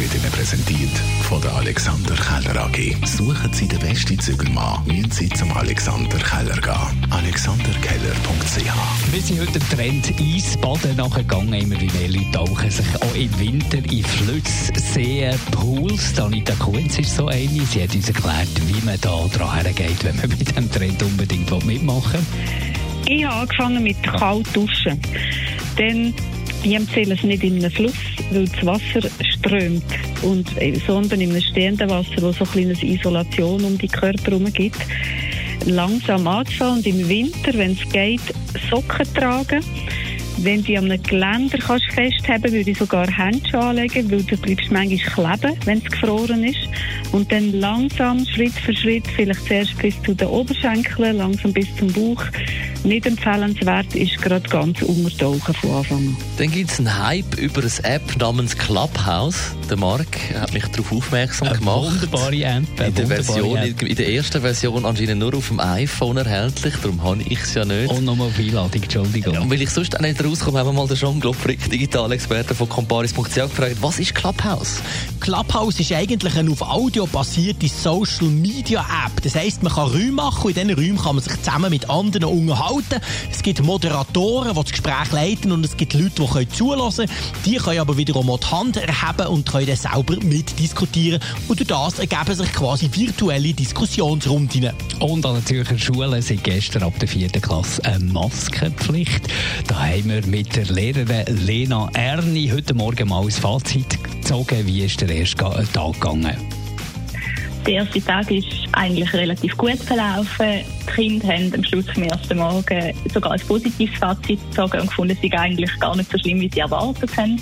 wird Ihnen präsentiert von der Alexander Keller AG. Suchen Sie den besten Zügelmann, müssen Sie zum Alexander Keller gehen. AlexanderKeller.ch Wir sind heute dem Trend Eisbaden nachgegangen. Immer wie mehr Leute tauchen sich auch im Winter in Flüsse, Seen, Pools. Anita Kunz ist so eine. Sie hat uns erklärt, wie man da dran geht, wenn man bei diesem Trend unbedingt mitmachen will. Ich habe angefangen mit kalt duschen. Dann ich empfehle es nicht in einem Fluss, weil das Wasser strömt, und, sondern in einem stehenden Wasser, wo so kleine Isolation um die Körper herum gibt. Langsam anzufangen und im Winter, wenn es geht, Socken tragen. Wenn sie an einem Geländer kannst festhalten würde ich sogar Handschuhe anlegen, weil du bleibst manchmal kleben, wenn es gefroren ist. Und dann langsam, Schritt für Schritt, vielleicht zuerst bis zu den Oberschenkeln, langsam bis zum Bauch, nicht empfehlenswert ist gerade ganz untertauchen von Anfang an. Dann gibt es einen Hype über eine App namens Clubhouse. Der Marc hat mich darauf aufmerksam eine gemacht. Wunderbare App. In der, Version, App. in der ersten Version anscheinend nur auf dem iPhone erhältlich, darum habe ich es ja nicht. Und nochmal auf Einladung, Entschuldigung. Und weil ich sonst auch nicht rauskomme, haben wir mal den Jean Glopfrick, Digitalexperte von comparis.ch gefragt, was ist Clubhouse? Clubhouse ist eigentlich eine auf Audio basierte Social Media App. Das heisst, man kann Räume machen und in diesen Räumen kann man sich zusammen mit anderen unterhalten. Es gibt Moderatoren, die das Gespräch leiten und es gibt Leute, die zulassen können. Die können aber wiederum auch die Hand erheben und können dann selber mitdiskutieren. Und durch das ergeben sich quasi virtuelle Diskussionsrunden. Und an den Zürcher Schulen sind gestern ab der vierten Klasse eine Maskenpflicht. Da haben wir mit der Lehrerin Lena Erni heute Morgen mal ein Fazit gezogen. Wie ist der erste Tag gegangen? Der erste Tag ist eigentlich relativ gut verlaufen. Die Kinder haben am Schluss vom ersten Morgen sogar ein positives Fazit gezogen und gefunden, es sei eigentlich gar nicht so schlimm, wie sie erwartet haben.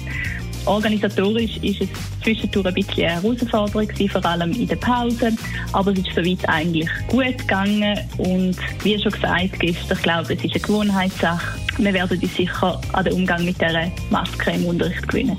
Organisatorisch ist es zwischendurch ein bisschen eine Herausforderung, vor allem in der Pause. Aber es ist soweit eigentlich gut gegangen. Und wie schon gesagt gestern, ich glaube, es ist eine Gewohnheitssache. Wir werden uns sicher an den Umgang mit dieser Maske im Unterricht gewinnen.